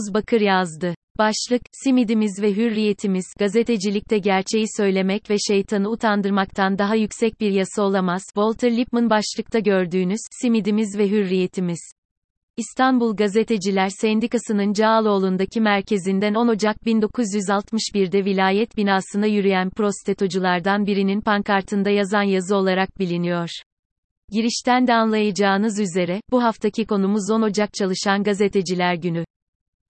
Oğuz Bakır yazdı. Başlık, simidimiz ve hürriyetimiz, gazetecilikte gerçeği söylemek ve şeytanı utandırmaktan daha yüksek bir yasa olamaz. Walter Lippmann başlıkta gördüğünüz, simidimiz ve hürriyetimiz. İstanbul Gazeteciler Sendikası'nın Cağaloğlu'ndaki merkezinden 10 Ocak 1961'de vilayet binasına yürüyen prostetoculardan birinin pankartında yazan yazı olarak biliniyor. Girişten de anlayacağınız üzere, bu haftaki konumuz 10 Ocak Çalışan Gazeteciler Günü.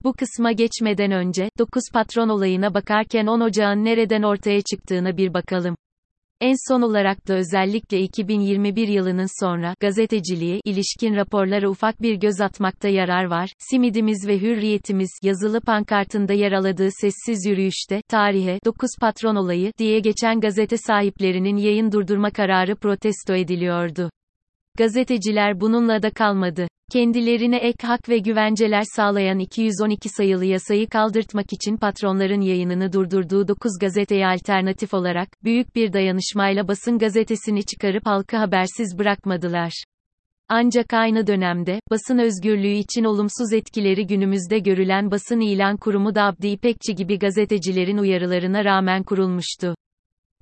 Bu kısma geçmeden önce, 9 patron olayına bakarken 10 Ocağın nereden ortaya çıktığına bir bakalım. En son olarak da özellikle 2021 yılının sonra, gazeteciliğe ilişkin raporlara ufak bir göz atmakta yarar var. Simidimiz ve hürriyetimiz, yazılı pankartında yer aladığı sessiz yürüyüşte, tarihe, 9 patron olayı, diye geçen gazete sahiplerinin yayın durdurma kararı protesto ediliyordu. Gazeteciler bununla da kalmadı. Kendilerine ek hak ve güvenceler sağlayan 212 sayılı yasayı kaldırtmak için patronların yayınını durdurduğu 9 gazeteye alternatif olarak, büyük bir dayanışmayla basın gazetesini çıkarıp halkı habersiz bırakmadılar. Ancak aynı dönemde, basın özgürlüğü için olumsuz etkileri günümüzde görülen basın ilan kurumu da Abdi İpekçi gibi gazetecilerin uyarılarına rağmen kurulmuştu.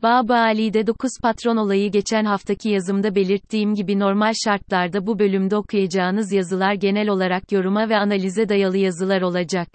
Baba Ali'de 9 patron olayı geçen haftaki yazımda belirttiğim gibi normal şartlarda bu bölümde okuyacağınız yazılar genel olarak yoruma ve analize dayalı yazılar olacak.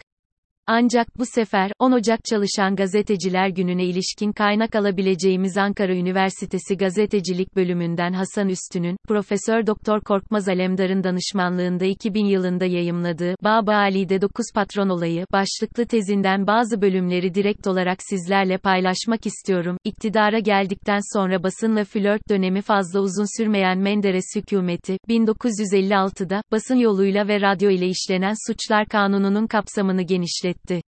Ancak bu sefer, 10 Ocak Çalışan Gazeteciler Günü'ne ilişkin kaynak alabileceğimiz Ankara Üniversitesi Gazetecilik Bölümünden Hasan Üstün'ün, Profesör Doktor Korkmaz Alemdar'ın danışmanlığında 2000 yılında yayımladığı, Baba Ali'de 9 Patron Olayı, başlıklı tezinden bazı bölümleri direkt olarak sizlerle paylaşmak istiyorum. İktidara geldikten sonra basınla flört dönemi fazla uzun sürmeyen Menderes hükümeti, 1956'da, basın yoluyla ve radyo ile işlenen suçlar kanununun kapsamını genişletti etti.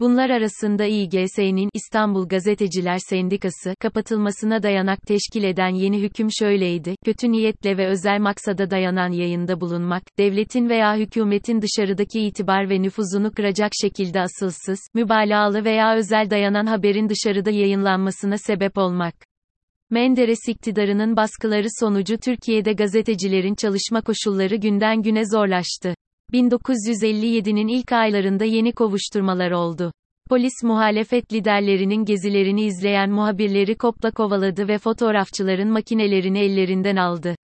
Bunlar arasında İGS'nin İstanbul Gazeteciler Sendikası kapatılmasına dayanak teşkil eden yeni hüküm şöyleydi. Kötü niyetle ve özel maksada dayanan yayında bulunmak, devletin veya hükümetin dışarıdaki itibar ve nüfuzunu kıracak şekilde asılsız, mübalağalı veya özel dayanan haberin dışarıda yayınlanmasına sebep olmak. Menderes iktidarının baskıları sonucu Türkiye'de gazetecilerin çalışma koşulları günden güne zorlaştı. 1957'nin ilk aylarında yeni kovuşturmalar oldu. Polis muhalefet liderlerinin gezilerini izleyen muhabirleri kopla kovaladı ve fotoğrafçıların makinelerini ellerinden aldı.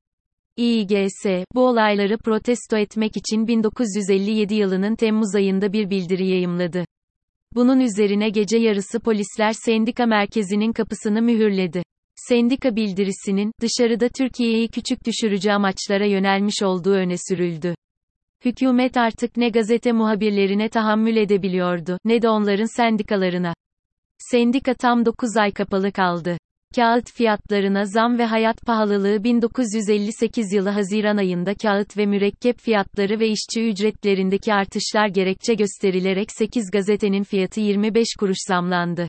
İGS, bu olayları protesto etmek için 1957 yılının Temmuz ayında bir bildiri yayımladı. Bunun üzerine gece yarısı polisler sendika merkezinin kapısını mühürledi. Sendika bildirisinin, dışarıda Türkiye'yi küçük düşürücü amaçlara yönelmiş olduğu öne sürüldü. Hükümet artık ne gazete muhabirlerine tahammül edebiliyordu, ne de onların sendikalarına. Sendika tam 9 ay kapalı kaldı. Kağıt fiyatlarına zam ve hayat pahalılığı 1958 yılı Haziran ayında kağıt ve mürekkep fiyatları ve işçi ücretlerindeki artışlar gerekçe gösterilerek 8 gazetenin fiyatı 25 kuruş zamlandı.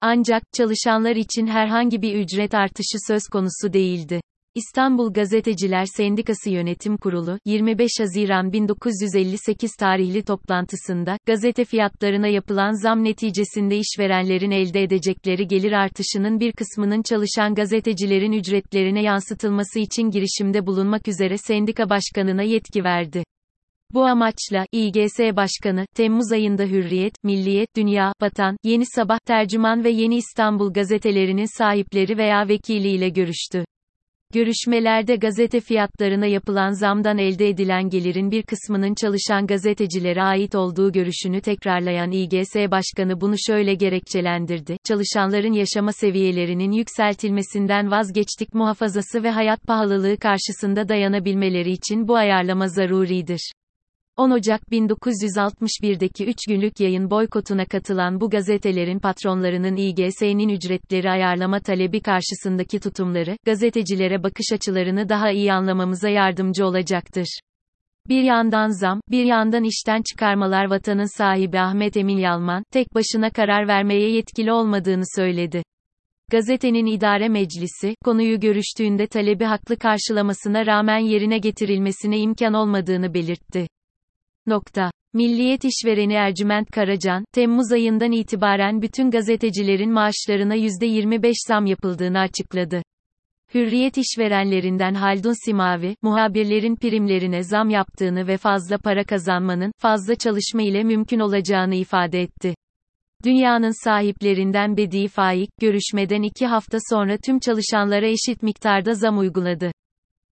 Ancak, çalışanlar için herhangi bir ücret artışı söz konusu değildi. İstanbul Gazeteciler Sendikası Yönetim Kurulu, 25 Haziran 1958 tarihli toplantısında, gazete fiyatlarına yapılan zam neticesinde işverenlerin elde edecekleri gelir artışının bir kısmının çalışan gazetecilerin ücretlerine yansıtılması için girişimde bulunmak üzere sendika başkanına yetki verdi. Bu amaçla, İGS Başkanı, Temmuz ayında Hürriyet, Milliyet, Dünya, Vatan, Yeni Sabah, Tercüman ve Yeni İstanbul gazetelerinin sahipleri veya vekiliyle görüştü. Görüşmelerde gazete fiyatlarına yapılan zamdan elde edilen gelirin bir kısmının çalışan gazetecilere ait olduğu görüşünü tekrarlayan İGS Başkanı bunu şöyle gerekçelendirdi. Çalışanların yaşama seviyelerinin yükseltilmesinden vazgeçtik muhafazası ve hayat pahalılığı karşısında dayanabilmeleri için bu ayarlama zaruridir. 10 Ocak 1961'deki 3 günlük yayın boykotuna katılan bu gazetelerin patronlarının İGS'nin ücretleri ayarlama talebi karşısındaki tutumları, gazetecilere bakış açılarını daha iyi anlamamıza yardımcı olacaktır. Bir yandan zam, bir yandan işten çıkarmalar vatanın sahibi Ahmet Emin Yalman, tek başına karar vermeye yetkili olmadığını söyledi. Gazetenin idare meclisi, konuyu görüştüğünde talebi haklı karşılamasına rağmen yerine getirilmesine imkan olmadığını belirtti. Nokta. Milliyet işvereni Ercüment Karacan, Temmuz ayından itibaren bütün gazetecilerin maaşlarına %25 zam yapıldığını açıkladı. Hürriyet işverenlerinden Haldun Simavi, muhabirlerin primlerine zam yaptığını ve fazla para kazanmanın, fazla çalışma ile mümkün olacağını ifade etti. Dünyanın sahiplerinden Bedi Faik, görüşmeden iki hafta sonra tüm çalışanlara eşit miktarda zam uyguladı.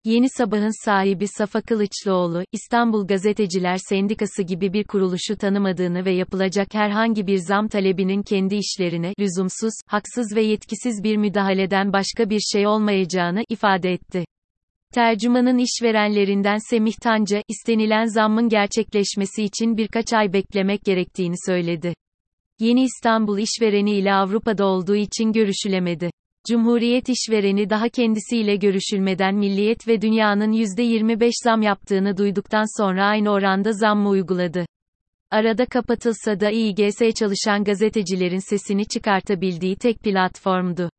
Yeni Sabah'ın sahibi Safa Kılıçlıoğlu, İstanbul Gazeteciler Sendikası gibi bir kuruluşu tanımadığını ve yapılacak herhangi bir zam talebinin kendi işlerine, lüzumsuz, haksız ve yetkisiz bir müdahaleden başka bir şey olmayacağını, ifade etti. Tercümanın işverenlerinden Semih Tanca, istenilen zammın gerçekleşmesi için birkaç ay beklemek gerektiğini söyledi. Yeni İstanbul işvereni ile Avrupa'da olduğu için görüşülemedi. Cumhuriyet işvereni daha kendisiyle görüşülmeden Milliyet ve Dünya'nın %25 zam yaptığını duyduktan sonra aynı oranda zam mı uyguladı? Arada kapatılsa da İGS çalışan gazetecilerin sesini çıkartabildiği tek platformdu.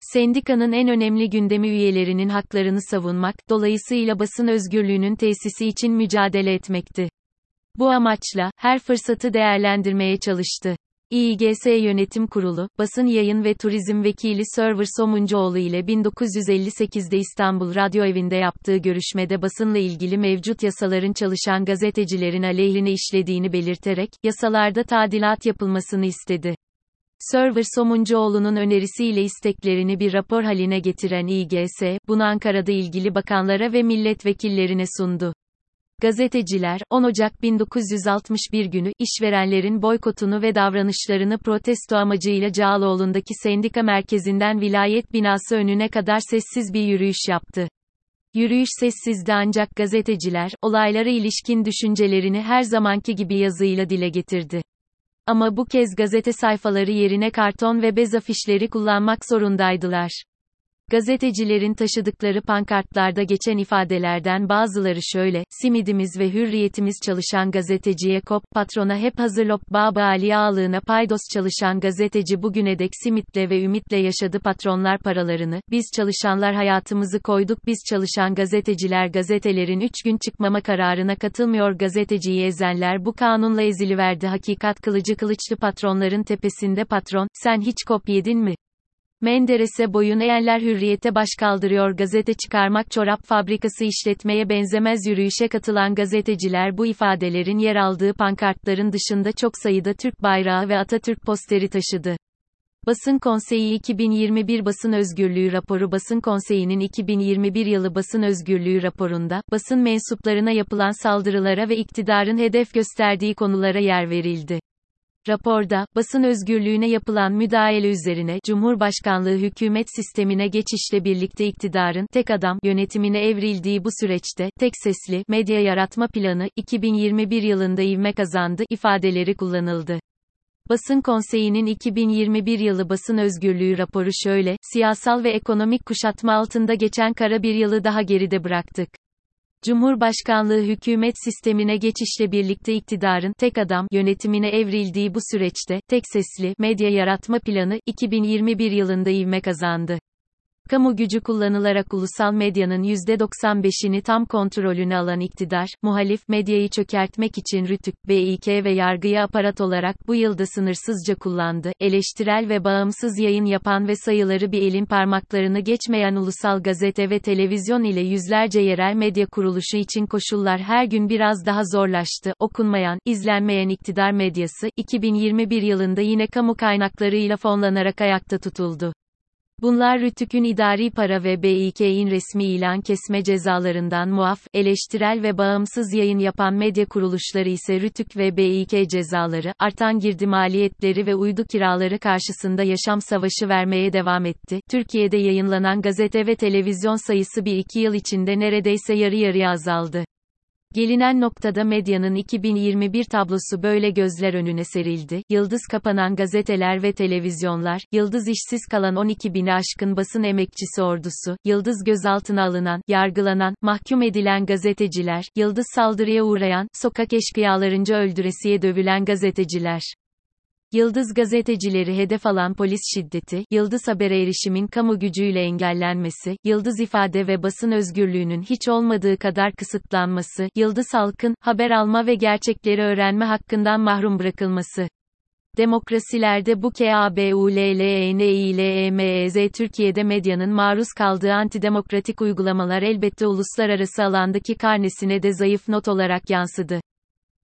Sendikanın en önemli gündemi üyelerinin haklarını savunmak, dolayısıyla basın özgürlüğünün tesisi için mücadele etmekti. Bu amaçla, her fırsatı değerlendirmeye çalıştı. İİGS Yönetim Kurulu, Basın Yayın ve Turizm Vekili Server Somuncuoğlu ile 1958'de İstanbul Radyo Evi'nde yaptığı görüşmede basınla ilgili mevcut yasaların çalışan gazetecilerin aleyhine işlediğini belirterek, yasalarda tadilat yapılmasını istedi. Server Somuncuoğlu'nun önerisiyle isteklerini bir rapor haline getiren İGS, bunu Ankara'da ilgili bakanlara ve milletvekillerine sundu. Gazeteciler, 10 Ocak 1961 günü, işverenlerin boykotunu ve davranışlarını protesto amacıyla Cağaloğlu'ndaki sendika merkezinden vilayet binası önüne kadar sessiz bir yürüyüş yaptı. Yürüyüş sessizdi ancak gazeteciler, olaylara ilişkin düşüncelerini her zamanki gibi yazıyla dile getirdi. Ama bu kez gazete sayfaları yerine karton ve bez afişleri kullanmak zorundaydılar. Gazetecilerin taşıdıkları pankartlarda geçen ifadelerden bazıları şöyle, simidimiz ve hürriyetimiz çalışan gazeteciye kop, patrona hep hazırlop baba Ali ağalığına paydos çalışan gazeteci bugüne dek simitle ve ümitle yaşadı patronlar paralarını, biz çalışanlar hayatımızı koyduk biz çalışan gazeteciler gazetelerin 3 gün çıkmama kararına katılmıyor. Gazeteciyi ezenler bu kanunla eziliverdi. Hakikat kılıcı kılıçlı patronların tepesinde patron, sen hiç kop yedin mi? Menderes'e boyun eğenler hürriyete baş kaldırıyor gazete çıkarmak çorap fabrikası işletmeye benzemez yürüyüşe katılan gazeteciler bu ifadelerin yer aldığı pankartların dışında çok sayıda Türk bayrağı ve Atatürk posteri taşıdı. Basın Konseyi 2021 Basın Özgürlüğü Raporu Basın Konseyi'nin 2021 yılı basın özgürlüğü raporunda, basın mensuplarına yapılan saldırılara ve iktidarın hedef gösterdiği konulara yer verildi. Raporda, basın özgürlüğüne yapılan müdahale üzerine, Cumhurbaşkanlığı hükümet sistemine geçişle birlikte iktidarın, tek adam, yönetimine evrildiği bu süreçte, tek sesli, medya yaratma planı, 2021 yılında ivme kazandı, ifadeleri kullanıldı. Basın Konseyi'nin 2021 yılı basın özgürlüğü raporu şöyle, siyasal ve ekonomik kuşatma altında geçen kara bir yılı daha geride bıraktık. Cumhurbaşkanlığı hükümet sistemine geçişle birlikte iktidarın tek adam yönetimine evrildiği bu süreçte tek sesli medya yaratma planı 2021 yılında ivme kazandı. Kamu gücü kullanılarak ulusal medyanın %95'ini tam kontrolüne alan iktidar, muhalif medyayı çökertmek için RTÜK, BİK ve yargıyı aparat olarak bu yılda sınırsızca kullandı. Eleştirel ve bağımsız yayın yapan ve sayıları bir elin parmaklarını geçmeyen ulusal gazete ve televizyon ile yüzlerce yerel medya kuruluşu için koşullar her gün biraz daha zorlaştı. Okunmayan, izlenmeyen iktidar medyası, 2021 yılında yine kamu kaynaklarıyla fonlanarak ayakta tutuldu. Bunlar Rütük'ün idari para ve BİK'in resmi ilan kesme cezalarından muaf, eleştirel ve bağımsız yayın yapan medya kuruluşları ise Rütük ve BİK cezaları, artan girdi maliyetleri ve uydu kiraları karşısında yaşam savaşı vermeye devam etti. Türkiye'de yayınlanan gazete ve televizyon sayısı bir iki yıl içinde neredeyse yarı yarıya azaldı. Gelinen noktada medyanın 2021 tablosu böyle gözler önüne serildi. Yıldız kapanan gazeteler ve televizyonlar, yıldız işsiz kalan 12 bini aşkın basın emekçisi ordusu, yıldız gözaltına alınan, yargılanan, mahkum edilen gazeteciler, yıldız saldırıya uğrayan, sokak eşkıyalarınca öldüresiye dövülen gazeteciler. Yıldız gazetecileri hedef alan polis şiddeti, Yıldız habere erişimin kamu gücüyle engellenmesi, Yıldız ifade ve basın özgürlüğünün hiç olmadığı kadar kısıtlanması, Yıldız halkın, haber alma ve gerçekleri öğrenme hakkından mahrum bırakılması. Demokrasilerde bu KABULLENİLEMEZ Türkiye'de medyanın maruz kaldığı antidemokratik uygulamalar elbette uluslararası alandaki karnesine de zayıf not olarak yansıdı.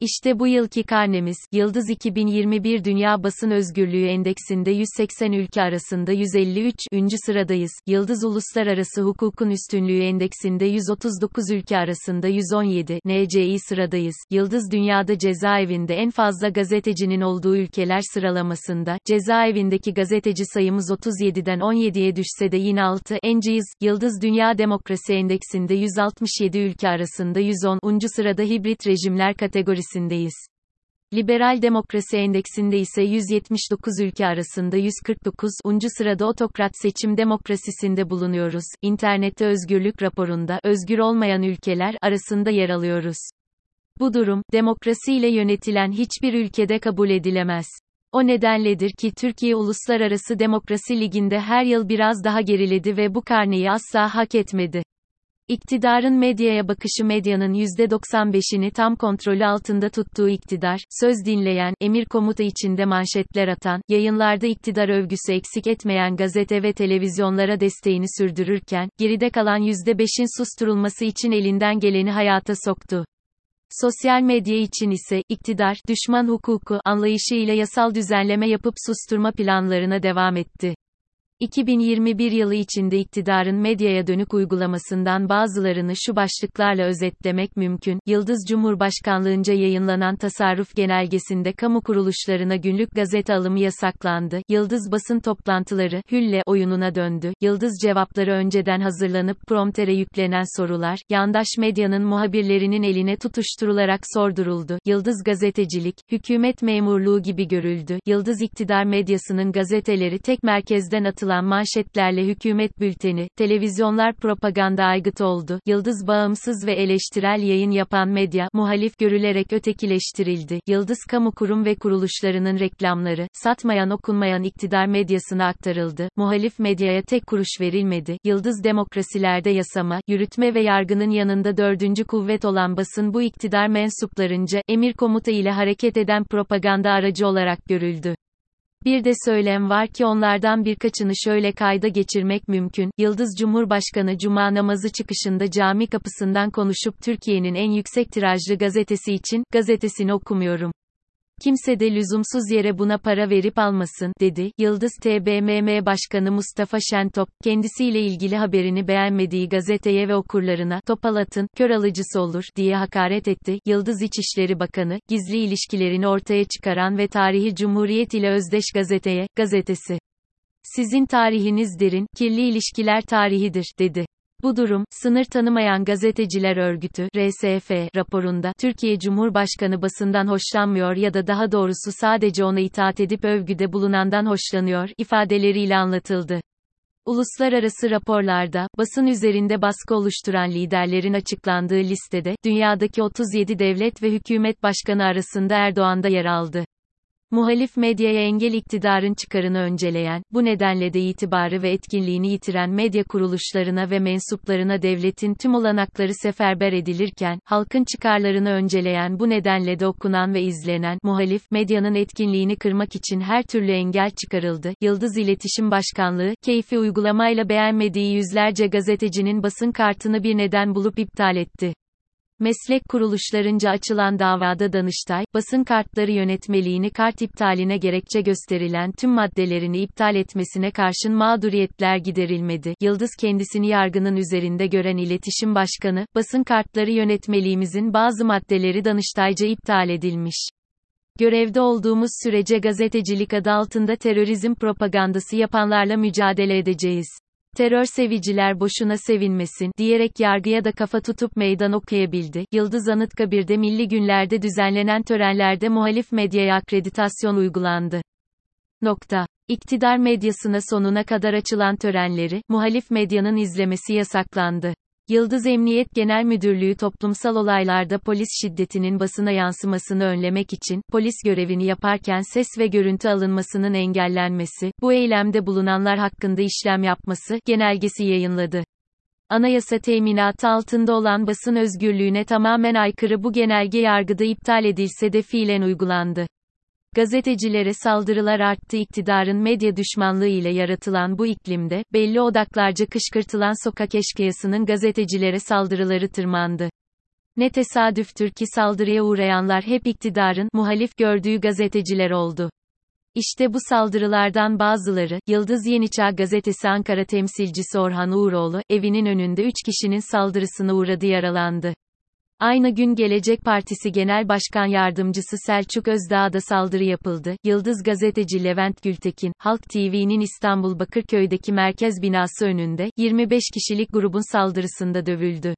İşte bu yılki karnemiz, Yıldız 2021 Dünya Basın Özgürlüğü Endeksinde 180 ülke arasında 153. sıradayız. Yıldız Uluslararası Hukukun Üstünlüğü Endeksinde 139 ülke arasında 117. NCI sıradayız. Yıldız Dünyada cezaevinde en fazla gazetecinin olduğu ülkeler sıralamasında, cezaevindeki gazeteci sayımız 37'den 17'ye düşse de yine 6. Enciyiz. Yıldız Dünya Demokrasi Endeksinde 167 ülke arasında 110. sırada hibrit rejimler kategorisi endeksisindeyiz. Liberal Demokrasi Endeksinde ise 179 ülke arasında 149. sırada otokrat seçim demokrasisinde bulunuyoruz. İnternette özgürlük raporunda özgür olmayan ülkeler arasında yer alıyoruz. Bu durum, demokrasiyle yönetilen hiçbir ülkede kabul edilemez. O nedenledir ki Türkiye Uluslararası Demokrasi Ligi'nde her yıl biraz daha geriledi ve bu karneyi asla hak etmedi. İktidarın medyaya bakışı medyanın %95'ini tam kontrolü altında tuttuğu iktidar, söz dinleyen, emir komuta içinde manşetler atan, yayınlarda iktidar övgüsü eksik etmeyen gazete ve televizyonlara desteğini sürdürürken, geride kalan %5'in susturulması için elinden geleni hayata soktu. Sosyal medya için ise, iktidar, düşman hukuku anlayışı ile yasal düzenleme yapıp susturma planlarına devam etti. 2021 yılı içinde iktidarın medyaya dönük uygulamasından bazılarını şu başlıklarla özetlemek mümkün. Yıldız Cumhurbaşkanlığınca yayınlanan tasarruf genelgesinde kamu kuruluşlarına günlük gazete alımı yasaklandı. Yıldız basın toplantıları hülle oyununa döndü. Yıldız cevapları önceden hazırlanıp promptere yüklenen sorular yandaş medyanın muhabirlerinin eline tutuşturularak sorduruldu. Yıldız gazetecilik hükümet memurluğu gibi görüldü. Yıldız iktidar medyasının gazeteleri tek merkezden atılan atılan manşetlerle hükümet bülteni, televizyonlar propaganda aygıt oldu. Yıldız bağımsız ve eleştirel yayın yapan medya, muhalif görülerek ötekileştirildi. Yıldız kamu kurum ve kuruluşlarının reklamları, satmayan okunmayan iktidar medyasına aktarıldı. Muhalif medyaya tek kuruş verilmedi. Yıldız demokrasilerde yasama, yürütme ve yargının yanında dördüncü kuvvet olan basın bu iktidar mensuplarınca, emir komuta ile hareket eden propaganda aracı olarak görüldü. Bir de söylem var ki onlardan birkaçını şöyle kayda geçirmek mümkün. Yıldız Cumhurbaşkanı Cuma namazı çıkışında cami kapısından konuşup Türkiye'nin en yüksek tirajlı gazetesi için, gazetesini okumuyorum. Kimse de lüzumsuz yere buna para verip almasın, dedi. Yıldız TBMM Başkanı Mustafa Şentop, kendisiyle ilgili haberini beğenmediği gazeteye ve okurlarına, topal atın, kör alıcısı olur, diye hakaret etti. Yıldız İçişleri Bakanı, gizli ilişkilerini ortaya çıkaran ve tarihi Cumhuriyet ile özdeş gazeteye, gazetesi. Sizin tarihiniz derin, kirli ilişkiler tarihidir, dedi. Bu durum, sınır tanımayan gazeteciler örgütü, RSF, raporunda, Türkiye Cumhurbaşkanı basından hoşlanmıyor ya da daha doğrusu sadece ona itaat edip övgüde bulunandan hoşlanıyor, ifadeleriyle anlatıldı. Uluslararası raporlarda, basın üzerinde baskı oluşturan liderlerin açıklandığı listede, dünyadaki 37 devlet ve hükümet başkanı arasında Erdoğan da yer aldı. Muhalif medyaya engel iktidarın çıkarını önceleyen, bu nedenle de itibarı ve etkinliğini yitiren medya kuruluşlarına ve mensuplarına devletin tüm olanakları seferber edilirken, halkın çıkarlarını önceleyen bu nedenle de okunan ve izlenen, muhalif, medyanın etkinliğini kırmak için her türlü engel çıkarıldı. Yıldız İletişim Başkanlığı, keyfi uygulamayla beğenmediği yüzlerce gazetecinin basın kartını bir neden bulup iptal etti. Meslek kuruluşlarınca açılan davada Danıştay, basın kartları yönetmeliğini kart iptaline gerekçe gösterilen tüm maddelerini iptal etmesine karşın mağduriyetler giderilmedi. Yıldız kendisini yargının üzerinde gören iletişim başkanı, basın kartları yönetmeliğimizin bazı maddeleri Danıştayca iptal edilmiş. Görevde olduğumuz sürece gazetecilik adı altında terörizm propagandası yapanlarla mücadele edeceğiz. Terör seviciler boşuna sevinmesin, diyerek yargıya da kafa tutup meydan okuyabildi. Yıldız Anıtkabir'de milli günlerde düzenlenen törenlerde muhalif medyaya akreditasyon uygulandı. Nokta. İktidar medyasına sonuna kadar açılan törenleri, muhalif medyanın izlemesi yasaklandı. Yıldız Emniyet Genel Müdürlüğü toplumsal olaylarda polis şiddetinin basına yansımasını önlemek için, polis görevini yaparken ses ve görüntü alınmasının engellenmesi, bu eylemde bulunanlar hakkında işlem yapması, genelgesi yayınladı. Anayasa teminatı altında olan basın özgürlüğüne tamamen aykırı bu genelge yargıda iptal edilse de fiilen uygulandı. Gazetecilere saldırılar arttı iktidarın medya düşmanlığı ile yaratılan bu iklimde, belli odaklarca kışkırtılan sokak eşkıyasının gazetecilere saldırıları tırmandı. Ne tesadüftür ki saldırıya uğrayanlar hep iktidarın, muhalif gördüğü gazeteciler oldu. İşte bu saldırılardan bazıları, Yıldız Yeniçağ Gazetesi Ankara temsilcisi Orhan Uğuroğlu, evinin önünde 3 kişinin saldırısına uğradı yaralandı. Aynı gün Gelecek Partisi Genel Başkan Yardımcısı Selçuk Özdağ'a saldırı yapıldı. Yıldız gazeteci Levent Gültekin, Halk TV'nin İstanbul Bakırköy'deki merkez binası önünde, 25 kişilik grubun saldırısında dövüldü.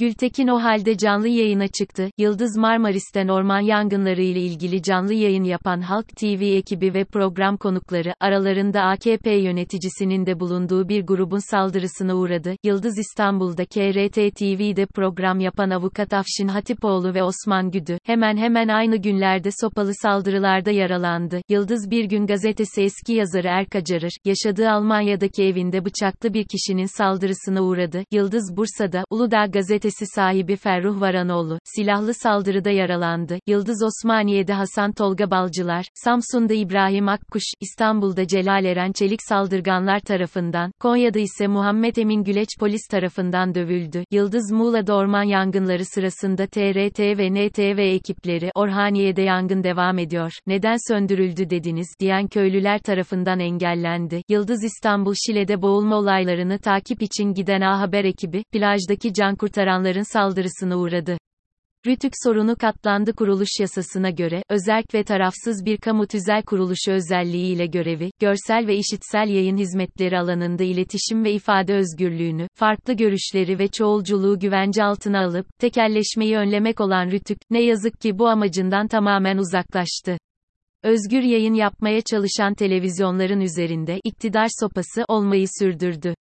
Gültekin o halde canlı yayına çıktı. Yıldız Marmaris'ten orman yangınları ile ilgili canlı yayın yapan Halk TV ekibi ve program konukları, aralarında AKP yöneticisinin de bulunduğu bir grubun saldırısına uğradı. Yıldız İstanbul'da KRT TV'de program yapan avukat Afşin Hatipoğlu ve Osman Güdü, hemen hemen aynı günlerde sopalı saldırılarda yaralandı. Yıldız Bir Gün gazetesi eski yazarı Erkacarır, yaşadığı Almanya'daki evinde bıçaklı bir kişinin saldırısına uğradı. Yıldız Bursa'da, Uludağ gazetesi gazetesi sahibi Ferruh Varanoğlu, silahlı saldırıda yaralandı. Yıldız Osmaniye'de Hasan Tolga Balcılar, Samsun'da İbrahim Akkuş, İstanbul'da Celal Eren Çelik saldırganlar tarafından, Konya'da ise Muhammed Emin Güleç polis tarafından dövüldü. Yıldız Muğla'da orman yangınları sırasında TRT ve NTV ekipleri, Orhaniye'de yangın devam ediyor, neden söndürüldü dediniz, diyen köylüler tarafından engellendi. Yıldız İstanbul Şile'de boğulma olaylarını takip için giden A Haber ekibi, plajdaki can kurtaran insanların saldırısına uğradı. Rütük sorunu katlandı kuruluş yasasına göre, özerk ve tarafsız bir kamu tüzel kuruluşu özelliğiyle görevi, görsel ve işitsel yayın hizmetleri alanında iletişim ve ifade özgürlüğünü, farklı görüşleri ve çoğulculuğu güvence altına alıp, tekelleşmeyi önlemek olan Rütük, ne yazık ki bu amacından tamamen uzaklaştı. Özgür yayın yapmaya çalışan televizyonların üzerinde, iktidar sopası, olmayı sürdürdü.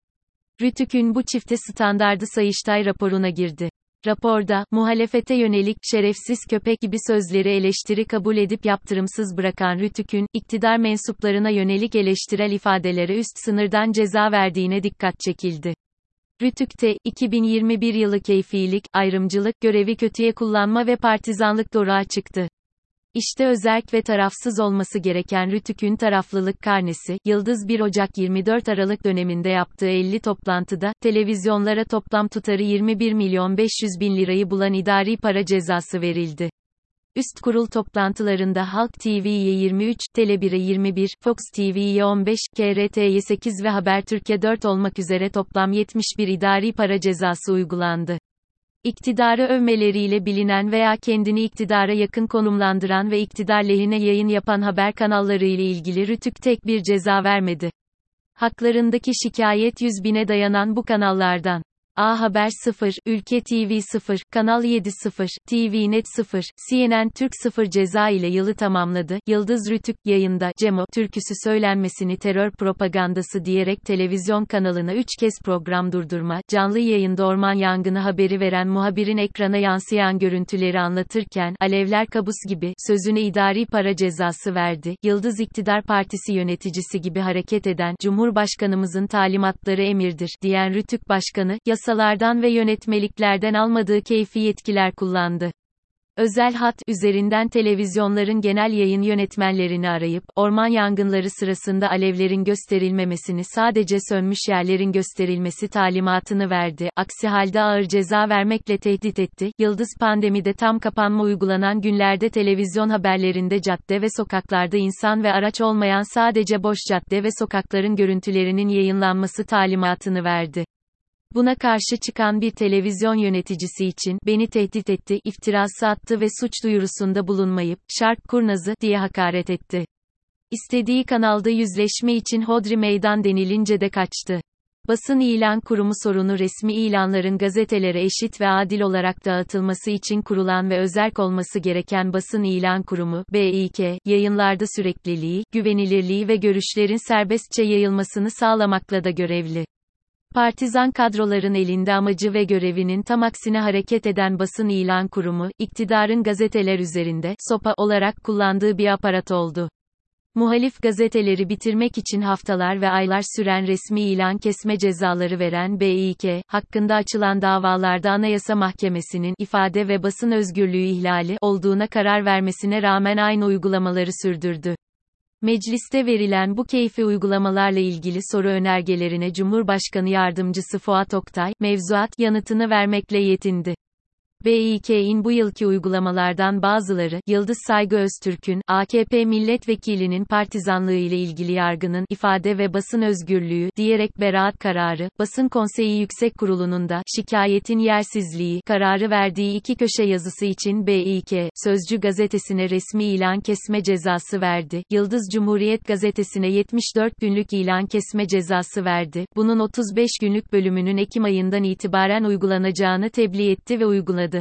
Rütük'ün bu çifte standardı Sayıştay raporuna girdi. Raporda, muhalefete yönelik, şerefsiz köpek gibi sözleri eleştiri kabul edip yaptırımsız bırakan Rütük'ün, iktidar mensuplarına yönelik eleştirel ifadelere üst sınırdan ceza verdiğine dikkat çekildi. Rütük'te, 2021 yılı keyfilik, ayrımcılık, görevi kötüye kullanma ve partizanlık doruğa çıktı. İşte özerk ve tarafsız olması gereken Rütük'ün taraflılık karnesi, Yıldız 1 Ocak 24 Aralık döneminde yaptığı 50 toplantıda, televizyonlara toplam tutarı 21 milyon 500 bin lirayı bulan idari para cezası verildi. Üst kurul toplantılarında Halk TV'ye 23, Tele1'e 21, Fox TV'ye 15, KRT'ye 8 ve Habertürk'e 4 olmak üzere toplam 71 idari para cezası uygulandı. İktidarı övmeleriyle bilinen veya kendini iktidara yakın konumlandıran ve iktidar lehine yayın yapan haber kanalları ile ilgili Rütük tek bir ceza vermedi. Haklarındaki şikayet 100 bine dayanan bu kanallardan A Haber 0, Ülke TV 0, Kanal 7 0, TV Net 0, CNN Türk 0 ceza ile yılı tamamladı. Yıldız Rütük yayında Cemo türküsü söylenmesini terör propagandası diyerek televizyon kanalına 3 kez program durdurma, canlı yayında orman yangını haberi veren muhabirin ekrana yansıyan görüntüleri anlatırken alevler kabus gibi sözüne idari para cezası verdi. Yıldız İktidar Partisi yöneticisi gibi hareket eden Cumhurbaşkanımızın talimatları emirdir diyen Rütük Başkanı yasa yasalardan ve yönetmeliklerden almadığı keyfi yetkiler kullandı. Özel hat üzerinden televizyonların genel yayın yönetmenlerini arayıp, orman yangınları sırasında alevlerin gösterilmemesini sadece sönmüş yerlerin gösterilmesi talimatını verdi. Aksi halde ağır ceza vermekle tehdit etti. Yıldız pandemide tam kapanma uygulanan günlerde televizyon haberlerinde cadde ve sokaklarda insan ve araç olmayan sadece boş cadde ve sokakların görüntülerinin yayınlanması talimatını verdi. Buna karşı çıkan bir televizyon yöneticisi için, beni tehdit etti, iftirası attı ve suç duyurusunda bulunmayıp, şark kurnazı, diye hakaret etti. İstediği kanalda yüzleşme için hodri meydan denilince de kaçtı. Basın ilan kurumu sorunu resmi ilanların gazetelere eşit ve adil olarak dağıtılması için kurulan ve özerk olması gereken basın ilan kurumu, BİK, yayınlarda sürekliliği, güvenilirliği ve görüşlerin serbestçe yayılmasını sağlamakla da görevli. Partizan kadroların elinde amacı ve görevinin tam aksine hareket eden basın ilan kurumu, iktidarın gazeteler üzerinde, sopa olarak kullandığı bir aparat oldu. Muhalif gazeteleri bitirmek için haftalar ve aylar süren resmi ilan kesme cezaları veren BİK, hakkında açılan davalarda Anayasa Mahkemesi'nin ifade ve basın özgürlüğü ihlali olduğuna karar vermesine rağmen aynı uygulamaları sürdürdü. Mecliste verilen bu keyfi uygulamalarla ilgili soru önergelerine Cumhurbaşkanı Yardımcısı Fuat Oktay, mevzuat yanıtını vermekle yetindi. BİK'in bu yılki uygulamalardan bazıları, Yıldız Saygı Öztürk'ün, AKP milletvekilinin partizanlığı ile ilgili yargının, ifade ve basın özgürlüğü, diyerek beraat kararı, basın konseyi yüksek kurulunun da, şikayetin yersizliği, kararı verdiği iki köşe yazısı için BİK, Sözcü gazetesine resmi ilan kesme cezası verdi, Yıldız Cumhuriyet gazetesine 74 günlük ilan kesme cezası verdi, bunun 35 günlük bölümünün Ekim ayından itibaren uygulanacağını tebliğ etti ve uyguladı.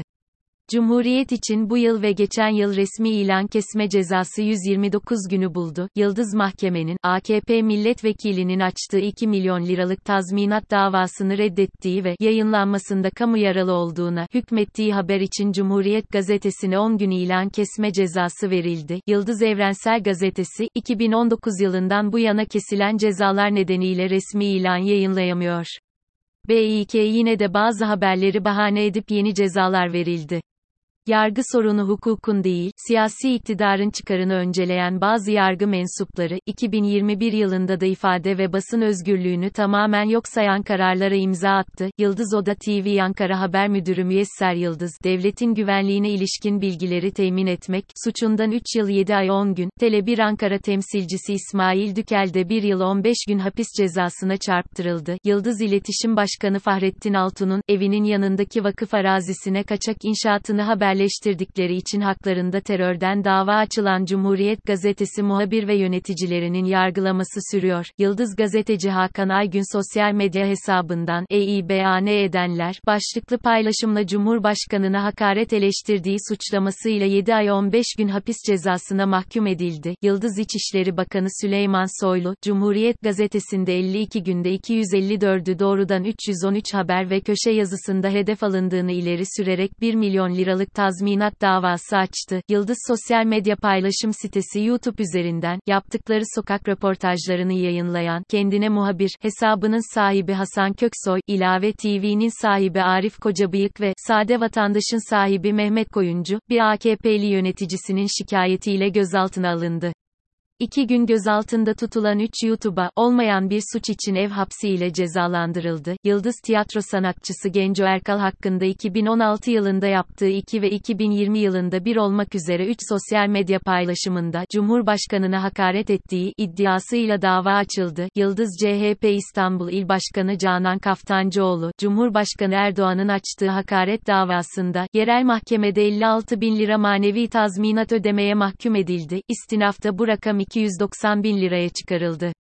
Cumhuriyet için bu yıl ve geçen yıl resmi ilan kesme cezası 129 günü buldu. Yıldız Mahkemenin, AKP milletvekilinin açtığı 2 milyon liralık tazminat davasını reddettiği ve yayınlanmasında kamu yaralı olduğuna hükmettiği haber için Cumhuriyet gazetesine 10 gün ilan kesme cezası verildi. Yıldız Evrensel Gazetesi, 2019 yılından bu yana kesilen cezalar nedeniyle resmi ilan yayınlayamıyor. BİK yine de bazı haberleri bahane edip yeni cezalar verildi. Yargı sorunu hukukun değil, siyasi iktidarın çıkarını önceleyen bazı yargı mensupları, 2021 yılında da ifade ve basın özgürlüğünü tamamen yok sayan kararlara imza attı. Yıldız Oda TV Ankara Haber Müdürü Müyesser Yıldız, devletin güvenliğine ilişkin bilgileri temin etmek, suçundan 3 yıl 7 ay 10 gün, Tele1 Ankara temsilcisi İsmail Dükel de 1 yıl 15 gün hapis cezasına çarptırıldı. Yıldız İletişim Başkanı Fahrettin Altun'un, evinin yanındaki vakıf arazisine kaçak inşaatını haber haberleştirdikleri için haklarında terörden dava açılan Cumhuriyet Gazetesi muhabir ve yöneticilerinin yargılaması sürüyor. Yıldız gazeteci Hakan Aygün sosyal medya hesabından EİBAN edenler başlıklı paylaşımla Cumhurbaşkanına hakaret eleştirdiği suçlamasıyla 7 ay 15 gün hapis cezasına mahkum edildi. Yıldız İçişleri Bakanı Süleyman Soylu, Cumhuriyet gazetesinde 52 günde 254'ü doğrudan 313 haber ve köşe yazısında hedef alındığını ileri sürerek 1 milyon liralık tazminat davası açtı. Yıldız sosyal medya paylaşım sitesi YouTube üzerinden, yaptıkları sokak röportajlarını yayınlayan, kendine muhabir, hesabının sahibi Hasan Köksoy, ilave TV'nin sahibi Arif Kocabıyık ve, sade vatandaşın sahibi Mehmet Koyuncu, bir AKP'li yöneticisinin şikayetiyle gözaltına alındı. İki gün gözaltında tutulan 3 YouTube'a, olmayan bir suç için ev hapsiyle cezalandırıldı. Yıldız tiyatro sanatçısı Genco Erkal hakkında 2016 yılında yaptığı 2 ve 2020 yılında bir olmak üzere 3 sosyal medya paylaşımında, Cumhurbaşkanına hakaret ettiği iddiasıyla dava açıldı. Yıldız CHP İstanbul İl Başkanı Canan Kaftancıoğlu, Cumhurbaşkanı Erdoğan'ın açtığı hakaret davasında, yerel mahkemede 56 bin lira manevi tazminat ödemeye mahkum edildi. İstinafta bu rakam 290 bin liraya çıkarıldı.